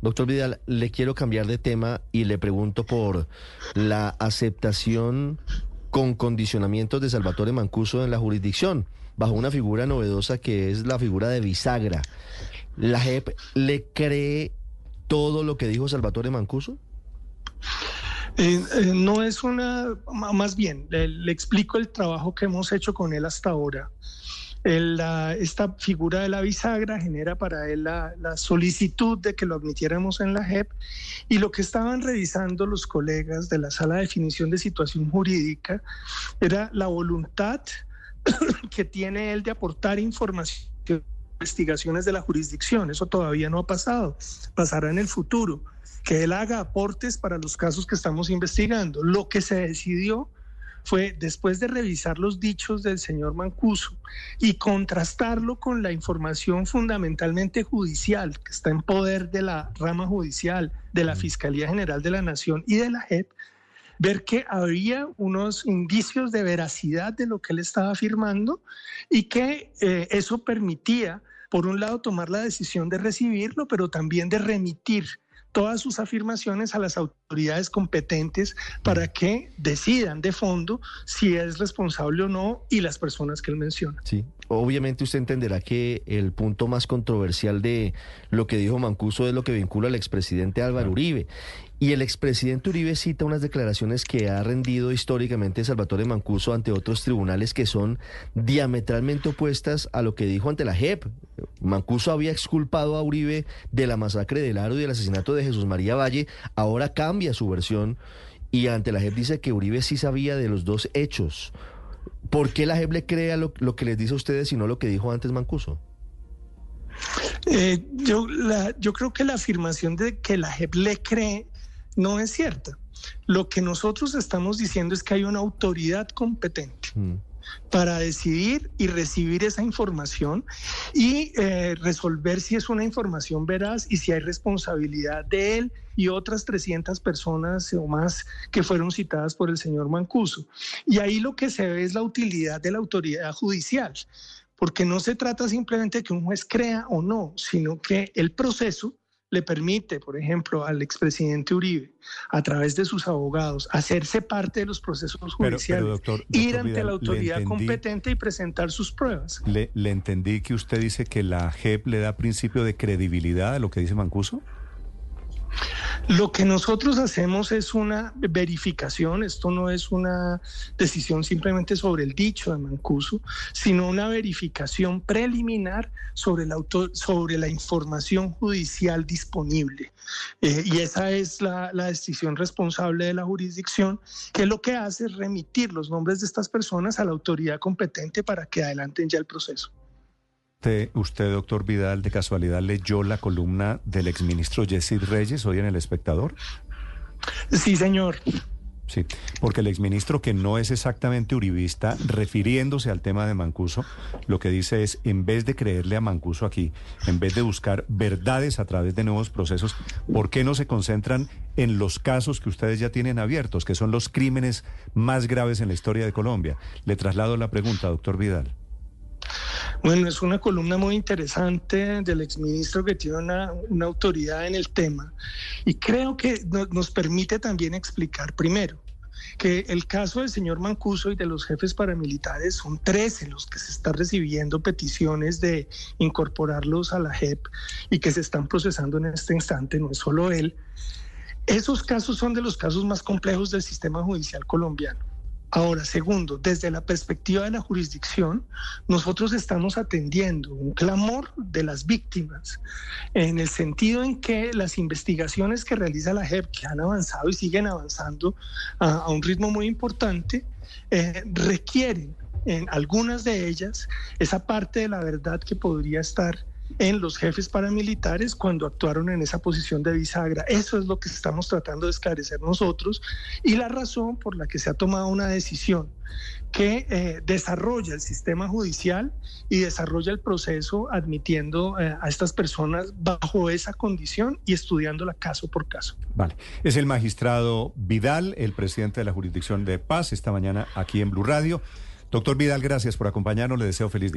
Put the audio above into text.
Doctor Vidal, le quiero cambiar de tema y le pregunto por la aceptación con condicionamientos de Salvatore Mancuso en la jurisdicción, bajo una figura novedosa que es la figura de bisagra. ¿La JEP le cree todo lo que dijo Salvatore Mancuso? Eh, eh, no es una, más bien, le, explico el trabajo que hemos hecho con él hasta ahora. Esta figura de la bisagra genera para él la, la, solicitud de que lo admitiéramos en la JEP y lo que estaban revisando los colegas de la sala de definición de situación jurídica era la voluntad que tiene él de aportar información investigaciones de la jurisdicción. Eso todavía no ha pasado, pasará en el futuro que él haga aportes para los casos que estamos investigando. Lo que se decidió fue, después de revisar los dichos del señor Mancuso y contrastarlo con la información fundamentalmente judicial que está en poder de la rama judicial, de la Fiscalía General de la Nación y de la JEP, ver que había unos indicios de veracidad de lo que él estaba afirmando y que eh, eso permitía, por un lado, tomar la decisión de recibirlo, pero también de remitir todas sus afirmaciones a las autoridades competentes para que decidan de fondo si es responsable o no y las personas que él menciona. Sí, obviamente usted entenderá que el punto más controversial de lo que dijo Mancuso es lo que vincula al expresidente Álvaro Uribe. Y el expresidente Uribe cita unas declaraciones que ha rendido históricamente Salvatore Mancuso ante otros tribunales que son diametralmente opuestas a lo que dijo ante la JEP. Mancuso había exculpado a Uribe de la masacre del Aro y del asesinato de Jesús María Valle, ahora cambia su versión y ante la JEP dice que Uribe sí sabía de los dos hechos. ¿Por qué la JEP le crea lo, que les dice a ustedes y no lo que dijo antes Mancuso? Eh, yo, yo creo que la afirmación de que la JEP le cree no es cierta. Lo que nosotros estamos diciendo es que hay una autoridad competente. Mm. Para decidir y recibir esa información y eh, resolver si es una información veraz y si hay responsabilidad de él y otras 300 personas o más que fueron citadas por el señor Mancuso. Y ahí lo que se ve es la utilidad de la autoridad judicial, porque no se trata simplemente que un juez crea o no, sino que el proceso le permite, por ejemplo, al expresidente Uribe, a través de sus abogados, hacerse parte de los procesos judiciales, ir ante la autoridad competente y presentar sus pruebas. Le, le entendí que usted dice que la JEP le da principio de credibilidad a lo que dice Mancuso. Lo que nosotros hacemos es una verificación, esto no es una decisión simplemente sobre el dicho de Mancuso, sino una verificación preliminar sobre la, sobre la información judicial disponible. Eh, y esa es la decisión responsable de la jurisdicción, que lo que hace es remitir los nombres de estas personas a la autoridad competente para que adelanten ya el proceso. Usted, doctor Vidal, de casualidad leyó la columna del exministro Jesse Reyes hoy en El Espectador. Sí, señor. Sí, porque el exministro, que no es exactamente uribista, refiriéndose al tema de Mancuso, lo que dice es, en vez de creerle a Mancuso aquí, en vez de buscar verdades a través de nuevos procesos, ¿por qué no se concentran en los casos que ustedes ya tienen abiertos, que son los crímenes más graves en la historia de Colombia? Le traslado la pregunta, doctor Vidal. Bueno, es una columna muy interesante del exministro que tiene una, autoridad en el tema y creo que nos permite también explicar primero que el caso del señor Mancuso y de los jefes paramilitares son tres en los que se están recibiendo peticiones de incorporarlos a la JEP y que se están procesando en este instante, no es solo él. Esos casos son de los casos más complejos del sistema judicial colombiano. Ahora, segundo, desde la perspectiva de la jurisdicción, nosotros estamos atendiendo un clamor de las víctimas, en el sentido en que las investigaciones que realiza la JEP, que han avanzado y siguen avanzando a, un ritmo muy importante, eh, requieren en algunas de ellas esa parte de la verdad que podría estar en los jefes paramilitares cuando actuaron en esa posición de bisagra. Eso es lo que estamos tratando de esclarecer nosotros y la razón por la que se ha tomado una decisión que eh, desarrolla el sistema judicial y desarrolla el proceso admitiendo eh, a estas personas bajo esa condición y estudiándola caso por caso. Vale. Es el magistrado Vidal, el presidente de la jurisdicción de paz, esta mañana aquí en Blue Radio. Doctor Vidal, gracias por acompañarnos. Le deseo feliz día.